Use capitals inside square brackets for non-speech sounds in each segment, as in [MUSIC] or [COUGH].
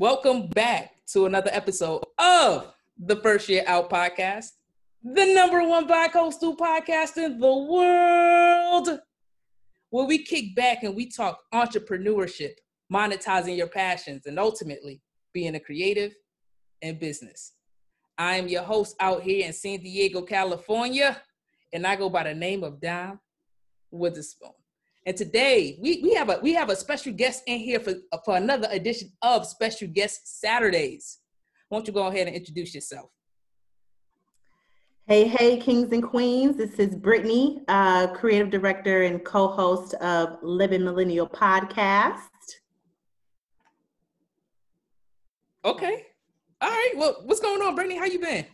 Welcome back to another episode of the First Year Out podcast, the number one bi-coastal podcast in the world, where we kick back and we talk entrepreneurship, monetizing your passions, and ultimately being a creative in business. I am your host out here in San Diego, California, and I go by the name of Dom Witherspoon. And today we, we have a we have a special guest in here for for another edition of Special Guest Saturdays. Won't you go ahead and introduce yourself? Hey, hey, kings and queens. This is Brittany, uh, creative director and co-host of Living Millennial Podcast. Okay. All right. Well, what's going on, Brittany? How you been?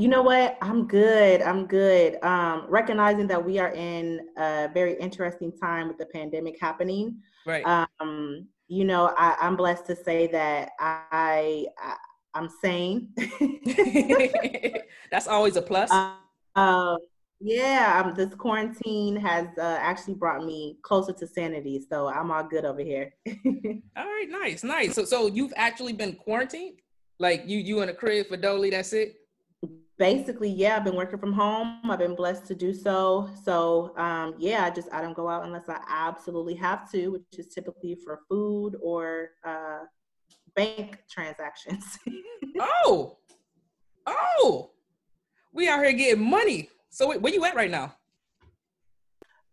You know what? I'm good. I'm good. Um, recognizing that we are in a very interesting time with the pandemic happening. Right. Um, you know, I, am blessed to say that I, I am sane. [LAUGHS] That's always a plus. Uh, uh, yeah, um, this quarantine has uh, actually brought me closer to sanity, so I'm all good over here. [LAUGHS] all right, nice, nice. So, so you've actually been quarantined, like you, you in a crib for Dolly. That's it basically yeah i've been working from home. I've been blessed to do so. So um, yeah i just i don't go out unless i absolutely have to which is typically for food or uh, bank transactions. [LAUGHS] Oh! Oh! We out here getting money. So where you at right now?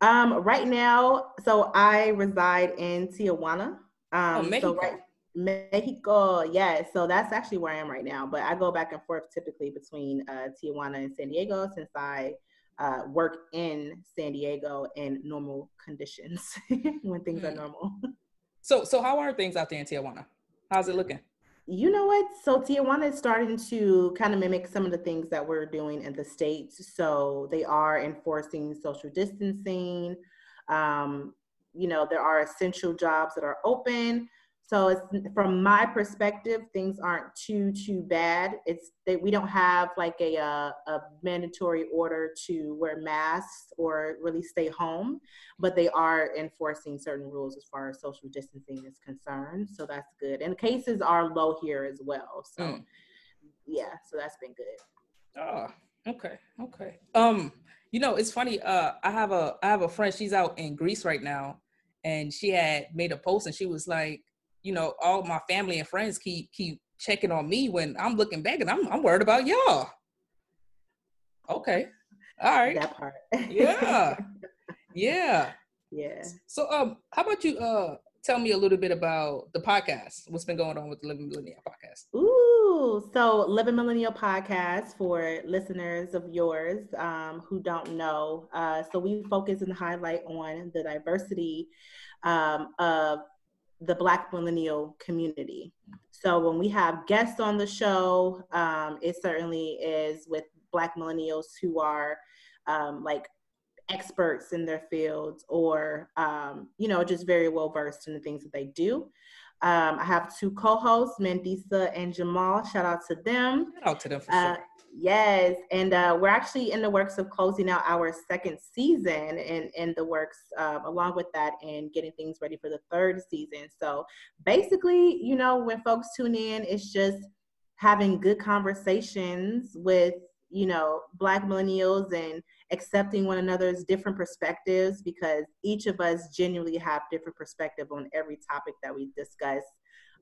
Um right now so i reside in tijuana. Um oh, Mexico. so right Mexico, yeah. So that's actually where I am right now. But I go back and forth typically between uh, Tijuana and San Diego since I uh, work in San Diego in normal conditions [LAUGHS] when things mm. are normal. So, so how are things out there in Tijuana? How's it looking? You know what? So Tijuana is starting to kind of mimic some of the things that we're doing in the states. So they are enforcing social distancing. Um, you know, there are essential jobs that are open so it's from my perspective, things aren't too too bad. It's that we don't have like a, a, uh, a mandatory order to wear masks or really stay home, but they are enforcing certain rules as far as social distancing is concerned. So that's good. And cases are low here as well. So mm. yeah, so that's been good. Oh, okay, okay. Um, you know, it's funny. Uh, I have a I have a friend. She's out in Greece right now, and she had made a post, and she was like you know, all my family and friends keep keep checking on me when I'm looking back and I'm I'm worried about y'all. Okay. All right. That part. yeah. Yeah. Yeah. So um how about you uh tell me a little bit about the podcast? What's been going on with the Living Millennial podcast? Ooh, so Living Millennial podcast for listeners of yours um, who don't know. Uh, so we focus and highlight on the diversity um, of the Black millennial community. So when we have guests on the show, um, it certainly is with Black millennials who are um, like experts in their fields or, um, you know, just very well versed in the things that they do. Um, I have two co-hosts, Mandisa and Jamal. Shout out to them. Shout out to them for uh, sure. Yes, and uh, we're actually in the works of closing out our second season, and in the works uh, along with that, and getting things ready for the third season. So basically, you know, when folks tune in, it's just having good conversations with you know Black millennials and accepting one another's different perspectives because each of us genuinely have different perspective on every topic that we discuss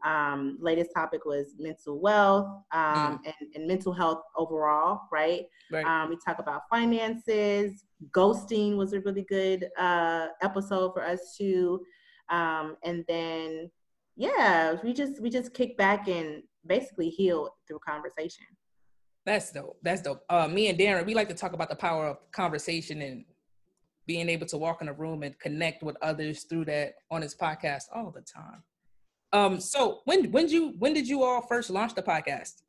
um, latest topic was mental wealth um, mm. and, and, mental health overall, right? right. Um, we talk about finances. Ghosting was a really good uh, episode for us too. Um, and then, yeah, we just we just kick back and basically heal through conversation. That's dope. That's dope. Uh, me and Darren, we like to talk about the power of conversation and being able to walk in a room and connect with others through that on this podcast all the time. Um, so when when did you when did you all first launch the podcast?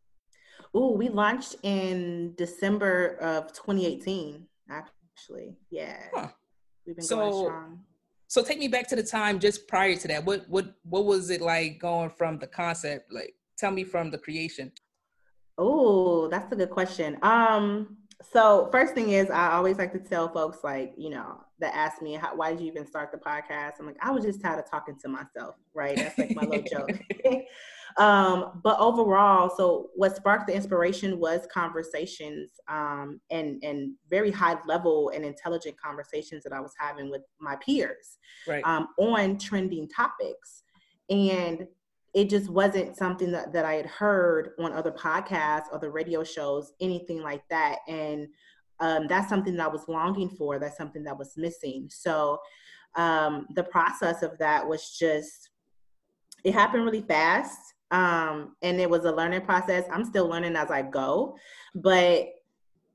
Oh, we launched in December of 2018, actually. Yeah. Huh. We've been so, going strong. So take me back to the time just prior to that. What what what was it like going from the concept? Like tell me from the creation. Oh, that's a good question. Um, so first thing is I always like to tell folks like, you know, that ask me how, why did you even start the podcast? I'm like, I was just tired of talking to myself, right? That's like my little [LAUGHS] joke. [LAUGHS] um, but overall, so what sparked the inspiration was conversations um, and and very high level and intelligent conversations that I was having with my peers right. um, on trending topics. And it just wasn't something that, that I had heard on other podcasts, other radio shows, anything like that. And um, that's something that I was longing for. That's something that was missing. So um, the process of that was just, it happened really fast. Um, and it was a learning process. I'm still learning as I go, but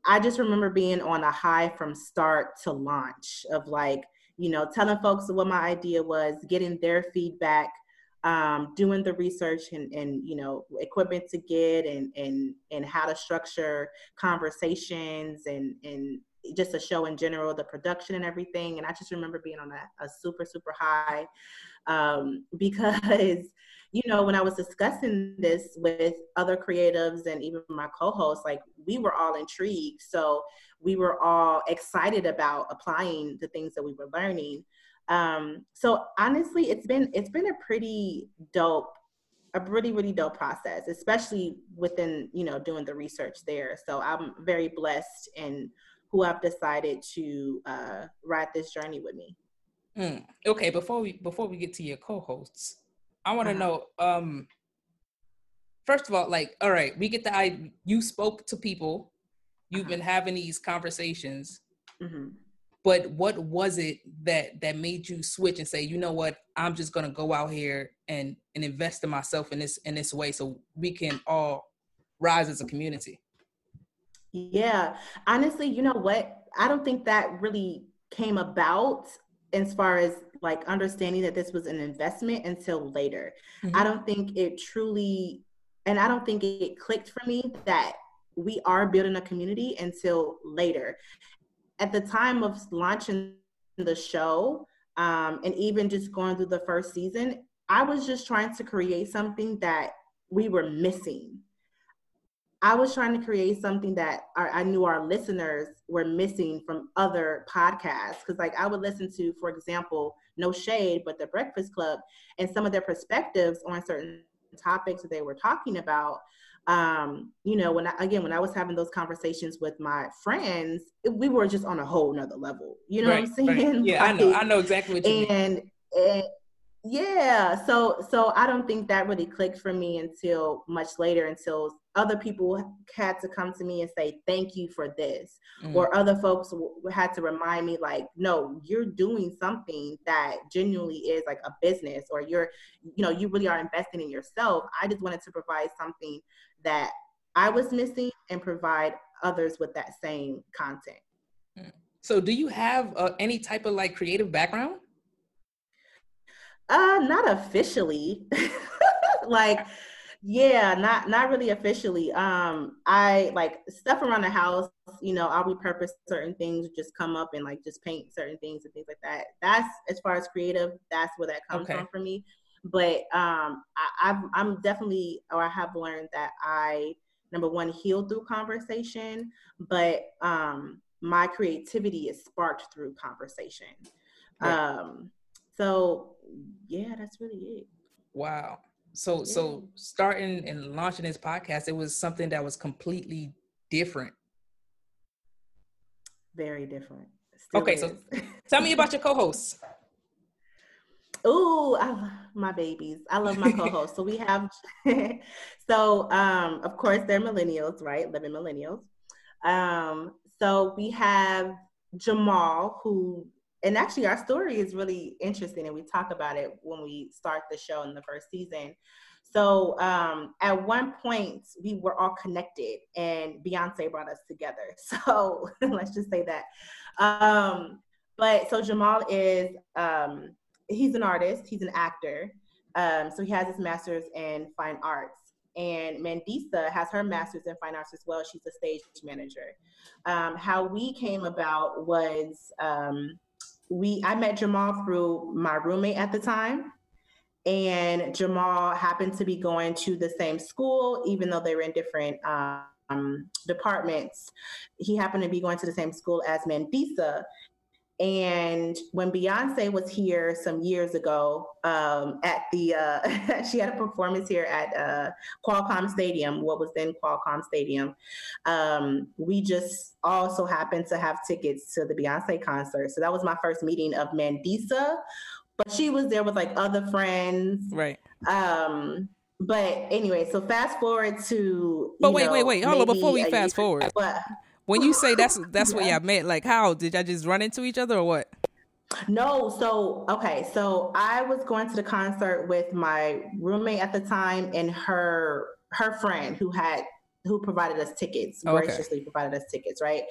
I just remember being on a high from start to launch of like, you know, telling folks what my idea was, getting their feedback, um, doing the research and, and you know equipment to get and and and how to structure conversations and and just a show in general, the production and everything. And I just remember being on a, a super super high um, [LAUGHS] because you know when I was discussing this with other creatives and even my co-hosts, like we were all intrigued. So we were all excited about applying the things that we were learning. Um, so honestly, it's been it's been a pretty dope, a really really dope process, especially within you know doing the research there. So I'm very blessed in who I've decided to uh, ride this journey with me. Mm. Okay, before we before we get to your co-hosts, I want to uh-huh. know. Um, first of all, like, all right, we get the I. You spoke to people. You've uh-huh. been having these conversations. Mm-hmm but what was it that that made you switch and say you know what? I'm just going to go out here and and invest in myself in this in this way so we can all rise as a community yeah. Honestly you know what? I don't think that really came about as far as like understanding that this was an investment until later. Mm-hmm. i don't think it truly and i don't think it clicked for me that we are building a community until later at the time of launching the show, um, and even just going through the first season, I was just trying to create something that we were missing. I was trying to create something that our, I knew our listeners were missing from other podcasts. Because, like, I would listen to, for example, No Shade, but The Breakfast Club, and some of their perspectives on certain topics that they were talking about um, you know, when I, again, when I was having those conversations with my friends, it, we were just on a whole nother level. You know right, what I'm saying? Right. Yeah, like, I know. I know exactly what you and, mean. And yeah, so so I don't think that really clicked for me until much later, until other people had to come to me and say thank you for this, mm. or other folks w- had to remind me like, no, you're doing something that genuinely is like a business, or you're, you know, you really are investing in yourself. I just wanted to provide something that I was missing and provide others with that same content. Mm. So, do you have uh, any type of like creative background? Uh, not officially. [LAUGHS] like, yeah, not not really officially. Um, I like stuff around the house. You know, I'll repurpose certain things, just come up and like just paint certain things and things like that. That's as far as creative. That's where that comes okay. from for me but um, I, i am definitely, or I have learned that I number one heal through conversation, but um, my creativity is sparked through conversation. Um, so yeah, that's really it. Wow. So yeah. so starting and launching this podcast, it was something that was completely different. Very different. Still okay, is. so [LAUGHS] tell me about your co-hosts. Oh, I love my babies. I love my co-hosts. so we have, [LAUGHS] so um, of course they're millennials, right? Living millennials. Um, so we have Jamal, who, and actually our story is really interesting, and we talk about it when we start the show in the first season. So um, at one point we were all connected, and Beyonce brought us together. [LAUGHS] So [LAUGHS] let's just say that. Um, but so Jamal is um, he's an artist, he's an actor. Um, so he has his master's in fine arts. And Mandisa has her master's in fine arts as well. She's a stage manager. Um, how we came about was um, we I met Jamal through my roommate at the time. And Jamal happened to be going to the same school, even though they were in different um, departments. He happened to be going to the same school as Mandisa. And when Beyonce was here some years ago um, at the, uh, [LAUGHS] she had a performance here at uh, Qualcomm Stadium, what was then Qualcomm Stadium. Um, we just also happened to have tickets to the Beyonce concert. So that was my first meeting of Mandisa, but she was there with like other friends. Right. Um, but anyway, so fast forward to. But wait, know, wait, wait, hold on. Before we fast forward, but, when you say that's [LAUGHS] that's yeah. what y'all met, like how did y'all just run into each other or what? No, so okay, so I was going to the concert with my roommate at the time and her her friend who had who provided us tickets, okay. graciously provided us tickets, right?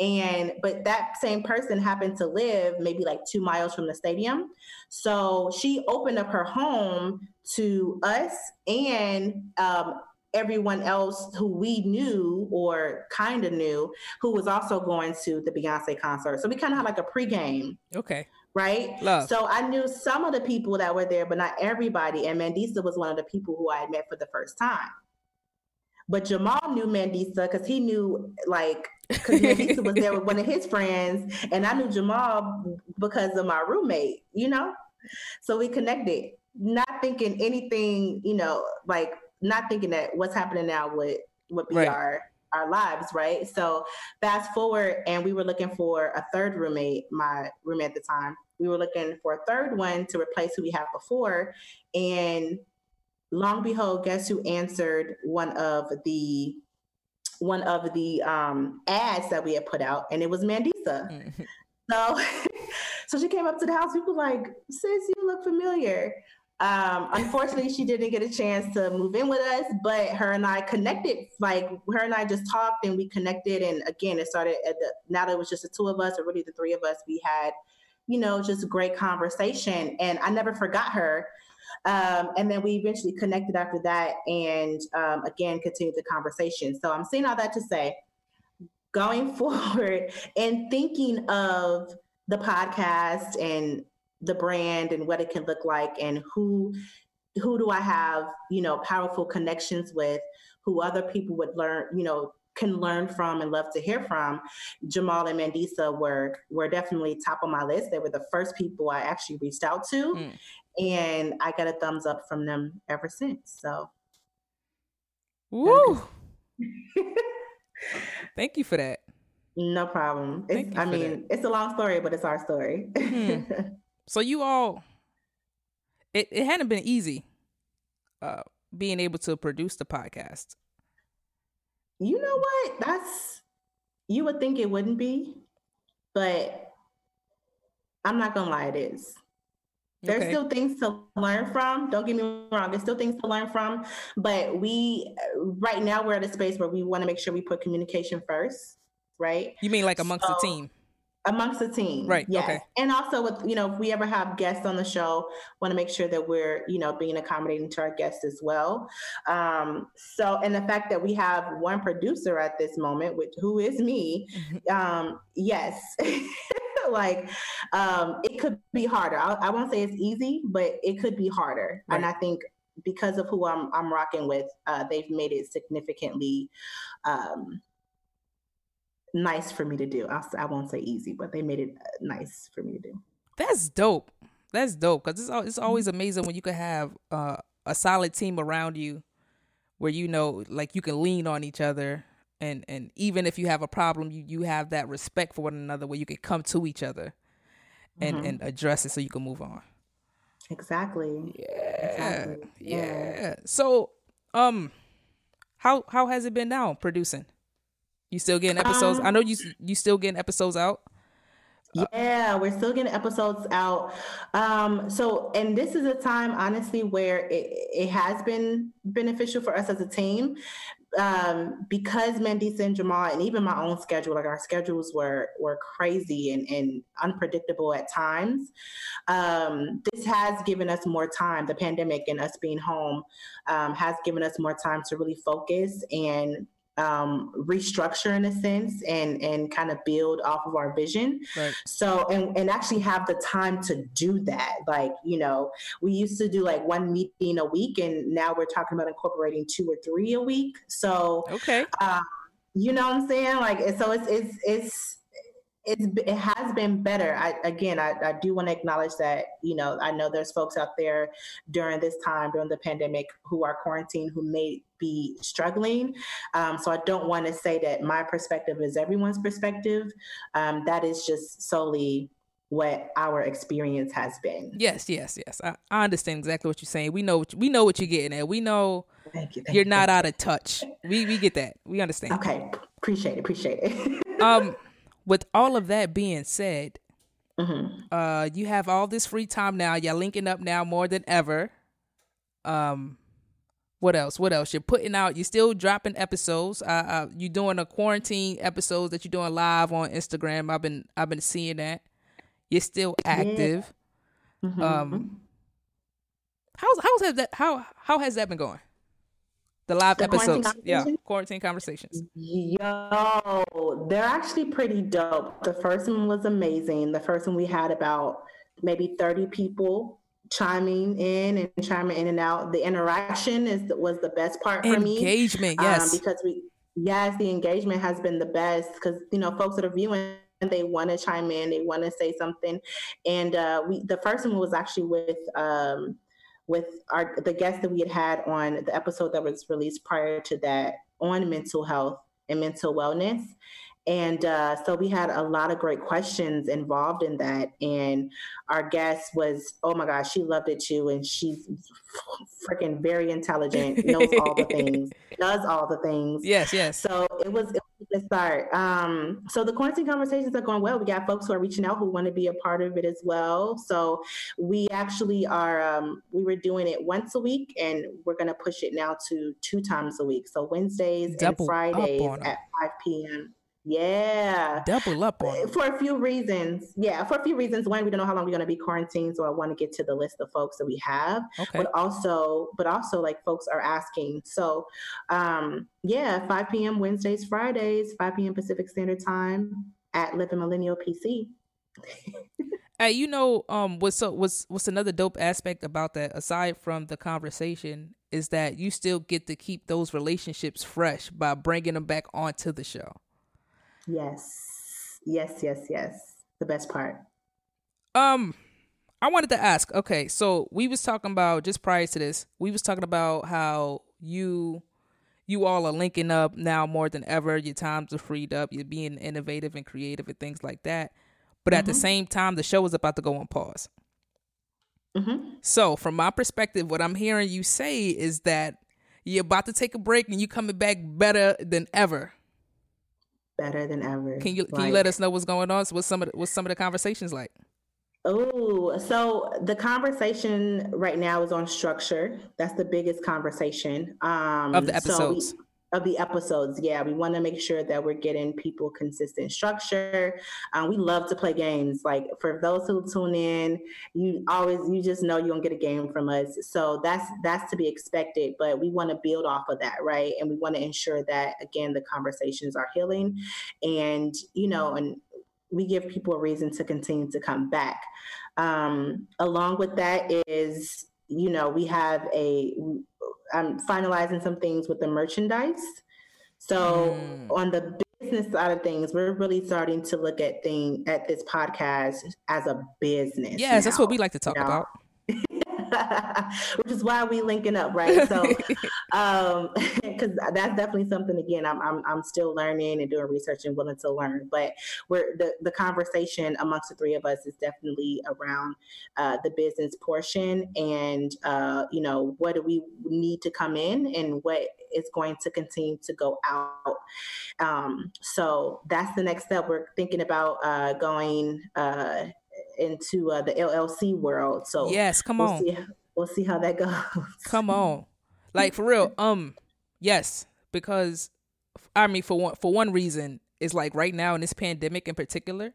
And but that same person happened to live maybe like two miles from the stadium. So she opened up her home to us and um, everyone else who we knew or kind of knew who was also going to the Beyonce concert. So we kind of had like a pregame. Okay. Right. Love. So I knew some of the people that were there, but not everybody. And Mandisa was one of the people who I had met for the first time. But Jamal knew Mandisa because he knew like because Mandisa was there with [LAUGHS] one of his friends, and I knew Jamal because of my roommate. You know, so we connected, not thinking anything. You know, like not thinking that what's happening now would would be right. our our lives, right? So fast forward, and we were looking for a third roommate. My roommate at the time, we were looking for a third one to replace who we had before, and long behold, guess who answered one of the one of the um, ads that we had put out, and it was Mandisa. Mm-hmm. [LAUGHS] So, [LAUGHS] so she came up to the house. People like, sis, you look familiar. Um, unfortunately, she didn't get a chance to move in with us, but her and I connected. Like her and I just talked and we connected. And again, it started at the now that it was just the two of us, or really the three of us. We had, you know, just a great conversation, and I never forgot her. Um, and then we eventually connected after that and um, again continued the conversation. So I'm saying all that to say, going [LAUGHS] forward and thinking of the podcast and the brand and what it can look like and who who do I have, you know, powerful connections with, who other people would learn, you know, can learn from and love to hear from. Jamal and Mandisa were were definitely top of my list. They were the first people I actually reached out to. Mm and I got a thumbs up from them ever since. So, woo! [LAUGHS] Thank you for that. No problem. I mean, that. it's a long story, but it's our story. hmm. [LAUGHS] So you all, it it hadn't been easy, uh, being able to produce the podcast. You know what? That's you would think it wouldn't be, but I'm not gonna lie, it is. There's okay. still things to learn from. Don't get me wrong. There's still things to learn from. But we, right now, we're at a space where we want to make sure we put communication first, right? You mean like amongst so, the team? Amongst the team, right? Yes. Okay. And also with you know, if we ever have guests on the show, want to make sure that we're you know being accommodating to our guests as well. Um, so, and the fact that we have one producer at this moment, which who is me, um, yes. [LAUGHS] like um, it could be harder. I, I, won't say it's easy, but it could be harder. Right. And I think because of who I'm, I'm rocking with, uh, they've made it significantly um, nice for me to do. I'll, I won't say easy, but they made it uh, nice for me to do. That's dope. That's dope because it's it's always amazing when you can have uh, a solid team around you, where you know like you can lean on each other and and even if you have a problem you you have that respect for one another where you can come to each other and mm-hmm. and address it so you can move on exactly yeah exactly. Yeah. yeah so um how how has it been now producing you still getting episodes um, i know you you still getting episodes out yeah, we're still getting episodes out. Um, so, and this is a time, honestly, where it, it has been beneficial for us as a team um, because Mandisa and Jamal and even my own schedule, like our schedules were were crazy and, and unpredictable at times. Um, this has given us more time. The pandemic and us being home um, has given us more time to really focus and um, restructure in a sense and and kind of build off of our vision. Right. So and and actually have the time to do that. Like you know, we used to do like one meeting a week, and now we're talking about incorporating two or three a week. So okay. Um, You know what I'm saying? Like, so it's it's it's it has been better. I again, I, I do want to acknowledge that you know I know there's folks out there during this time during the pandemic who are quarantined who may be struggling. Um, so I don't want to say that my perspective is everyone's perspective. Um, that is just solely what our experience has been. Yes, yes, yes. I, I understand exactly what you're saying. We know what you, we know what you're getting at. We know Thank you. Thank you're you, not thank out of touch. We we get that. We understand. Okay, appreciate it. Appreciate it. [LAUGHS] Um, with all of that being said, hmm uh, you have all this free time now. You're linking up now more than ever. Um, what else? What else? You're putting out. You're still dropping episodes. Uh, uh you doing a quarantine episodes that you're doing live on Instagram. I've been I've been seeing that. You're still active. Mhm. Um, how's how's that how how has that been going? The live The quarantine episodes, yeah, quarantine conversations. Yo, they're actually pretty dope. The first one was amazing. The first one we had about maybe 30 people chiming in and chiming in and out. The interaction is was the best part for me. Engagement, um, yes. because we yes the engagement has been the best because you know folks that are viewing they want to chime in they want to say something and uh we the first one was actually with um with our the guest that we had had on the episode that was released prior to that on mental health and mental wellness. And uh, so we had a lot of great questions involved in that. And our guest was oh my gosh she loved it too. And she's freaking very intelligent knows all the [LAUGHS] things does all the things. Yes, yes. so it was, it good start. Um, so the quarantine conversations are going well. We got folks who are reaching out who want to be a part of it as well. So we actually are, um, we were doing it once a week and we're going to push it now to two times a week. So Wednesdays Double and Fridays at 5 p.m. Yeah. Double up on. For a few reasons. Yeah, for a few reasons. One, we don't know how long we're going to be quarantined, so I want to get to the list of folks that we have Okay. but also but also like folks are asking so um yeah 5 p.m wednesdays fridays 5 p.m pacific standard time at living millennial pc [LAUGHS] Hey, you know, um, what's so what's what's another dope aspect about that, aside from the conversation, is that you still get to keep those relationships fresh by bringing them back onto the show. Yes yes yes yes the best part Um, I wanted to ask. Okay, so we was talking about just prior to this, we was talking about how you you all are linking up now more than ever. Your times are freed up. You're being innovative and creative and things like that. But at the Mhm. same time, the show is about to go on pause. hmm So, from my perspective, what I'm hearing you say is that you're about to take a break and you're coming back better than ever. Better than ever Can you can you let us know what's going on? So what's some of the, what's some of the conversations like? Oh, so the conversation right now is on structure. That's the biggest conversation um, Of the so we- episodes. Of the episodes, yeah, we want to make sure that we're getting people consistent structure. Um, we love to play games. Like for those who tune in, you always you just know you're gonna get a game from us. So that's that's to be expected. But we want to build off of that, right? And we want to ensure that again the conversations are healing, and you know, and we give people a reason to continue to come back. Um, along with that is, you know, we have a, I'm finalizing some things with the merchandise. So Mm. on the business side of things, we're really starting to look at thing at this podcast as a business. Yes, that's what we like to talk you know? about. [LAUGHS] Which is why we linking up, right? So [LAUGHS] um [LAUGHS] because that's definitely something again I'm, I'm i'm still learning and doing research and willing to learn. But we're the the conversation amongst the three of us is definitely around uh the business portion and uh you know what do we need to come in and what is going to continue to go out. Um so that's the next step. We're thinking about uh going uh into uh, the llc world so yes, come we'll on. see we'll see how that [LAUGHS] goes Come on. Like for real. Um yes, because I mean for one for one reason is like right now in this pandemic in particular,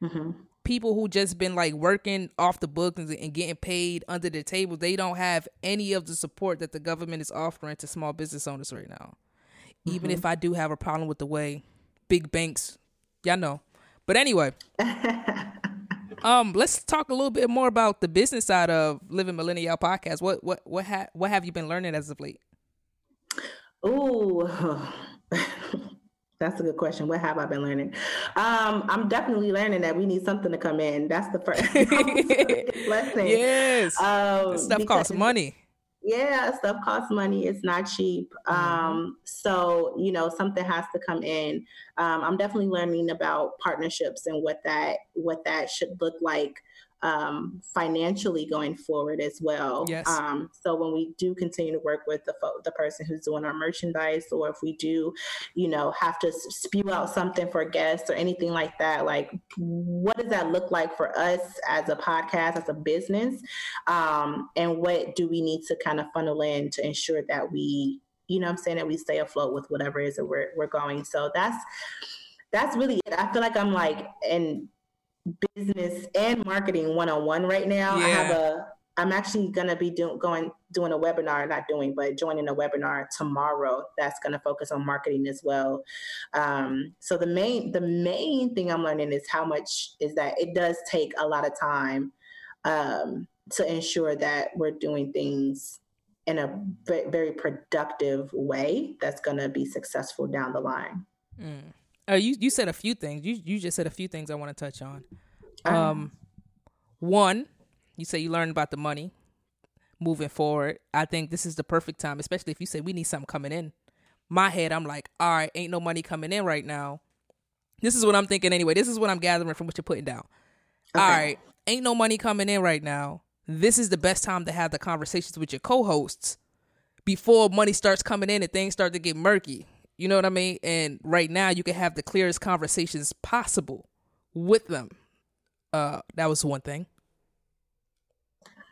hmm people who just been like working off the books and, and getting paid under the table, they don't have any of the support that the government is offering to small business owners right now. Even if I do have a problem with the way big banks, y'all know. But anyway, [LAUGHS] um, let's talk a little bit more about the business side of Living Millennial podcast. What what what ha- what have you been learning as of late? Ooh, [LAUGHS] That's a good question. What have I been learning? Um, I'm definitely learning that we need something to come in. That's the first [LAUGHS] [LAUGHS] lesson. Yes. Um, stuff costs money. Yeah, stuff costs money. It's not cheap. Mm-hmm. Um, so you know, something has to come in. Um, I'm definitely learning about partnerships and what that what that should look like um, financially going forward as well. Yes. Um, so when we do continue to work with the fo- the person who's doing our merchandise, or if we do, you know, have to spew out something for guests or anything like that, like what does that look like for us as a podcast, as a business, um, and what do we need to kind of funnel in to ensure that we, you know, I'm saying that we stay afloat with whatever it is that we're we're going. So that's that's really it. I feel like I'm like and business and marketing one on one right now. Yeah. I have a I'm actually gonna be doing going doing a webinar, not doing, but joining a webinar tomorrow that's gonna focus on marketing as well. Um, so the main the main thing I'm learning is how much is that it does take a lot of time um, to ensure that we're doing things in a very productive way that's gonna be successful down the line. Mm. Uh, you you said a few things. You you just said a few things I want to touch on. Um, one, you say you learned about the money moving forward. I think this is the perfect time, especially if you say we need something coming in. My head, I'm like, all right, ain't no money coming in right now. This is what I'm thinking anyway. This is what I'm gathering from what you're putting down. Okay. All right, ain't no money coming in right now. This is the best time to have the conversations with your co-hosts before money starts coming in and things start to get murky. You know what I mean? And right now, you can have the clearest conversations possible with them. Uh, that was one thing.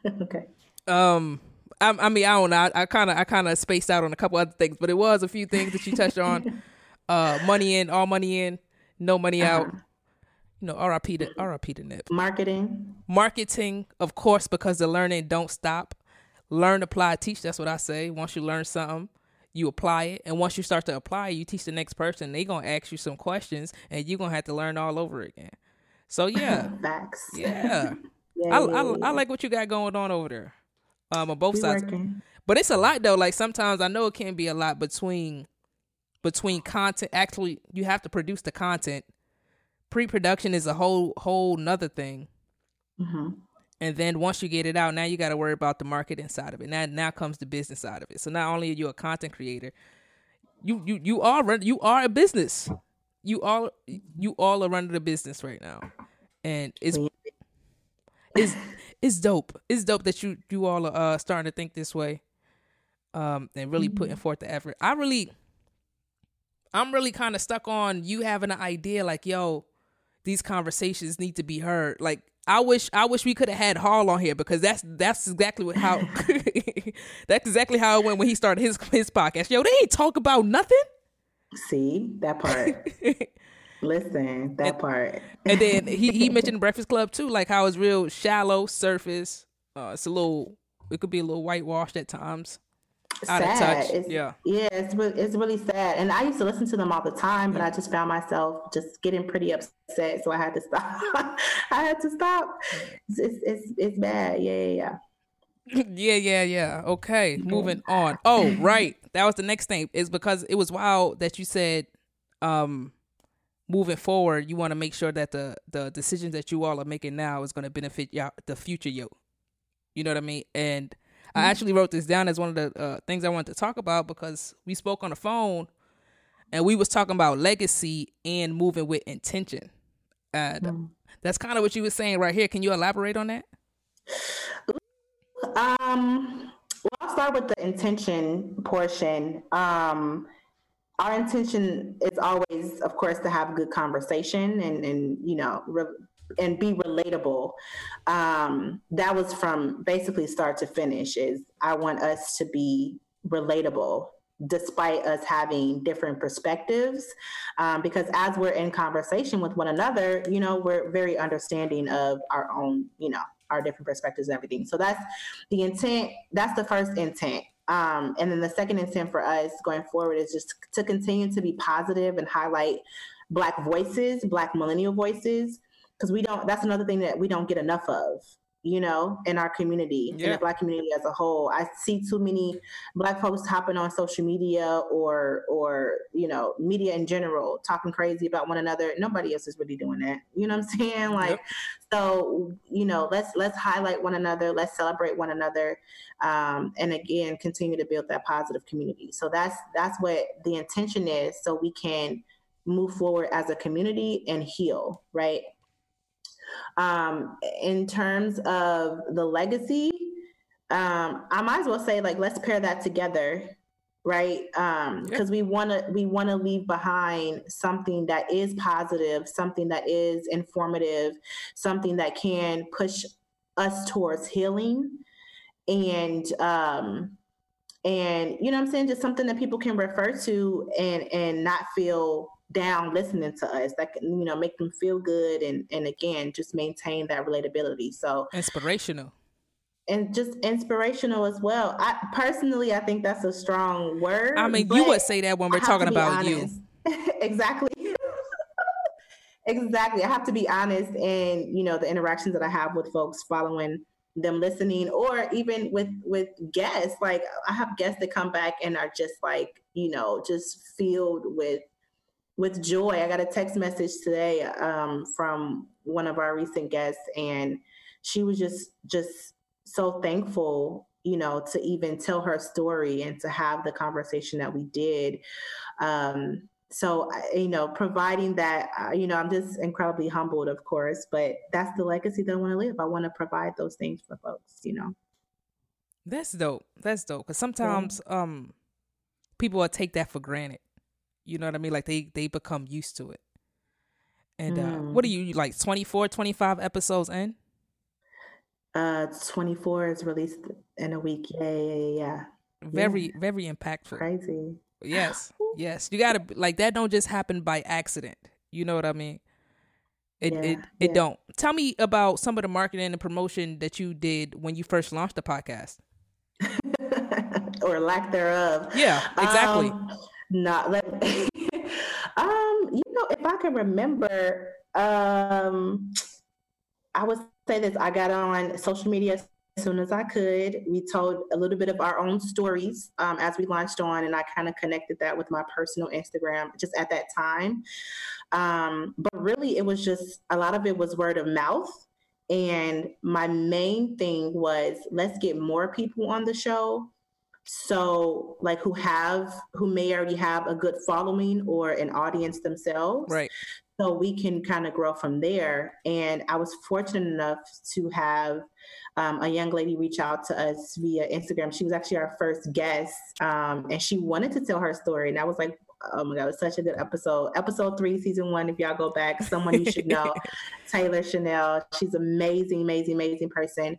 [LAUGHS] okay. Um, I, I mean, I don't know. I kind of, I kind of spaced out on a couple other things, but it was a few things that you touched on. [LAUGHS] uh, money in, all money in, no money uh-huh. out. You know, RIP to RIP to Nip. Marketing. Marketing, of course, because the learning don't stop. Learn, apply, teach. That's what I say. Once you learn something, you apply it and once you start to apply it you teach the next person they gonna ask you some questions and you're gonna have to learn all over again. So [LAUGHS] yeah. Facts. Yeah, [LAUGHS] I, I, I, like what you got going on over there um on both we sides. working. but it's a lot though. Like sometimes i know it can be a lot between between content. Actually you have to produce the content. Pre-production is a whole whole nother thing. Mm-hmm. And then once you get it out, now you got to worry about the marketing side of it. Now, now comes the business side of it. So not only are you a content creator, you you you are you are a business. You all you all are running the business right now, and it's it's it's dope. It's dope that you you all are uh, starting to think this way, um, and really putting mm-hmm. forth the effort. I really, I'm really kind of stuck on you having an idea like, yo, these conversations need to be heard. Like I wish I wish we could have had Hall on here because that's that's exactly what how [LAUGHS] that's exactly how it went when he started his his podcast. Yo, they ain't talk about nothing. See that part. [LAUGHS] Listen, that and, part. and then [LAUGHS] he he mentioned Breakfast Club too, like how it's real shallow surface. Uh, it's a little, it could be a little whitewashed at times sad. It's, yeah, yeah, it's it's really sad. And I used to listen to them all the time, but I just found myself just getting pretty upset, so I had to stop. [LAUGHS] I had to stop. It's it's it's, it's bad. Yeah, yeah, yeah. [LAUGHS] Yeah, yeah, yeah. Okay, moving on. Oh, right. That was the next thing. Is because it was wild that you said, um, moving forward, you want to make sure that the the decisions that you all are making now is going to benefit y'all the future yo. You know what I mean? And I actually wrote this down as one of the uh, things I wanted to talk about because we spoke on the phone and we was talking about legacy and moving with intention. And mm. that's kind of what you were saying right here. Can you elaborate on that? Um, well, I'll start with the intention portion. Um, our intention is always, of course, to have good conversation and, and you know, re- and be relatable. Um, that was from basically start to finish. Is I want us to be relatable despite us having different perspectives um, because as we're in conversation with one another you know we're very understanding of our own you know our different perspectives and everything so that's the intent that's the first intent um, and then the second intent for us going forward is just to continue to be positive and highlight black voices black millennial voices because we don't that's another thing that we don't get enough of you know, in our community, yeah. in the black community as a whole. I see too many black folks hopping on social media or or, you know, media in general, talking crazy about one another. Nobody else is really doing that. You know what I'm [LAUGHS] saying? Like yep. so, you know, let's let's highlight one another, let's celebrate one another. Um, and again continue to build that positive community. So that's that's what the intention is so we can move forward as a community and heal, right? Um, in terms of the legacy, um, I might as well say like let's pair that together, right? Because um, we want to we want to leave behind something that is positive, something that is informative, something that can push us towards healing, and um, and you know what I'm saying just something that people can refer to and and not feel down listening to us that can you know make them feel good and and again just maintain that relatability. So inspirational. And just inspirational as well. I personally i think that's a strong word i mean you would say that when we're talking about you. [LAUGHS] exactly. [LAUGHS] Exactly. I have to be honest in you know the interactions that i have with folks following them listening or even with with guests. Like i have guests that come back and are just like you know just filled with with joy. I got a text message today um, from one of our recent guests, and she was just just so thankful, you know, to even tell her story and to have the conversation that we did. Um, so you know, providing that, uh, you know, I'm just incredibly humbled, of course, but that's the legacy that I want to live. I want to provide those things for folks, you know. That's dope. That's dope. Because sometimes yeah. um, people will take that for granted you know what I mean? Like they they become used to it. And uh, mm. what are you like 24, 25 episodes in? Uh 24 is released in a week. Yeah, yeah, yeah. Very yeah. very impactful. Crazy. Yes. [LAUGHS] yes. You got to like that don't just happen by accident. You know what I mean? It yeah, it it yeah. don't. Tell me about some of the marketing and promotion that you did when you first launched the podcast. [LAUGHS] or lack thereof. Yeah, exactly. Um, not let [LAUGHS] um you know if i can remember um i would say this i got on social media as soon as i could. We told a little bit of our own stories um, as we launched on and i kind of connected that with my personal instagram just at that time. Um, but really it was just a lot of it was word of mouth. And my main thing was let's get more people on the show so like who have who may already have a good following or an audience themselves. Right. So we can kind of grow from there. And i was fortunate enough to have um, a young lady reach out to us via instagram. She was actually our first guest um, and she wanted to tell her story. And i was like oh my god it was such a good episode. Episode three season one if y'all go back someone you should know. [LAUGHS] Taylor chanel. She's amazing amazing amazing person.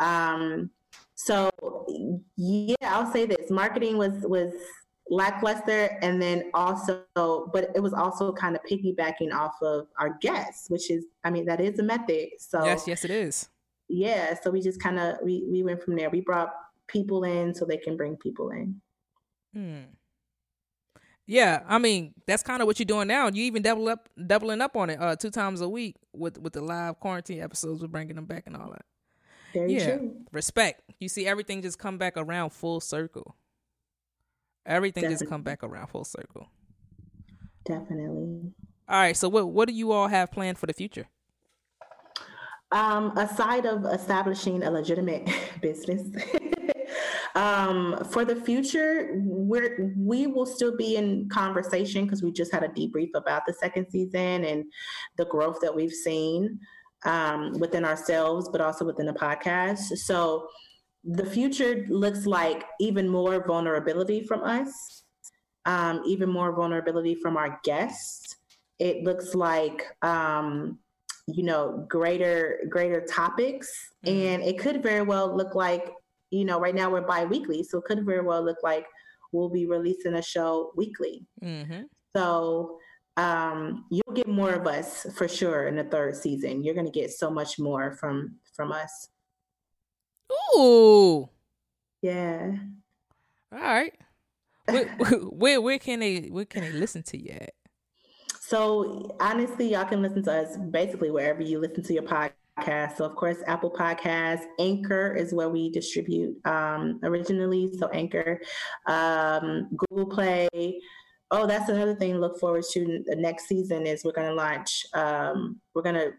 Um, so yeah, I'll say this: marketing was was lackluster, and then also, but it was also kind of piggybacking off of our guests, which is, I mean, that is a method. So yes, yes, it is. Yeah, so we just kind of we we went from there. We brought people in so they can bring people in. Hmm. Yeah, I mean that's kind of what you're doing now. You even double up, doubling up on it, uh, two times a week with with the live quarantine episodes. We're bringing them back and all that. Very yeah. true. Respect. You see, everything just come back around full circle. Everything Definitely. just come back around full circle. Definitely. All right. So what what do you all have planned for the future? Um, aside of establishing a legitimate [LAUGHS] business, [LAUGHS] um, for the future, we're we will still be in conversation because we just had a debrief about the second season and the growth that we've seen um, within ourselves, but also within the podcast. So the future looks like even more vulnerability from us, um, even more vulnerability from our guests. It looks like um, you know greater greater topics, mm-hmm. and it could very well look like you know right now we're bi-weekly, so it could very well look like we'll be releasing a show weekly. Mm-hmm. So um, you'll get more of us for sure in the third season. You're going to get so much more from from us. Ooh. Yeah. All right. [LAUGHS] Where, where, where can they where can they listen to you at? So honestly, y'all can listen to us basically wherever you listen to your podcast. podcast. So, of course, Apple Podcasts, Anchor is where we distribute um, originally. So, Anchor, um, Google Play. Oh, that's another thing to look forward to. The next season is we're going to launch, um, we're going to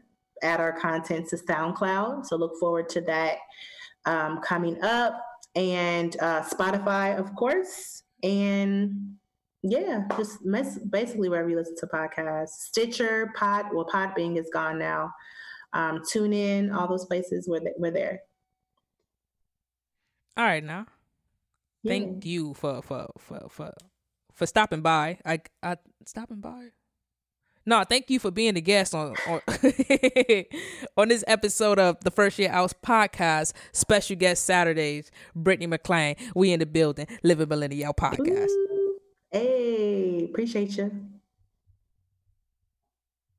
add our content to SoundCloud. So, look forward to that um, coming up. And uh, Spotify, of course. And yeah, just basically wherever you listen to podcasts. Stitcher, Pod, well, Podbean is gone now. Um, tune in, all those places we're, we're there. All right, now. Yeah. Thank you for for for for for stopping by. I I stopping by. No, thank you for being a guest on on, [LAUGHS] on this episode of the First Year Out podcast. Special guest Saturdays, Brittany McLean. We in the building, Living Millennial Podcast. Ooh. Hey, appreciate you.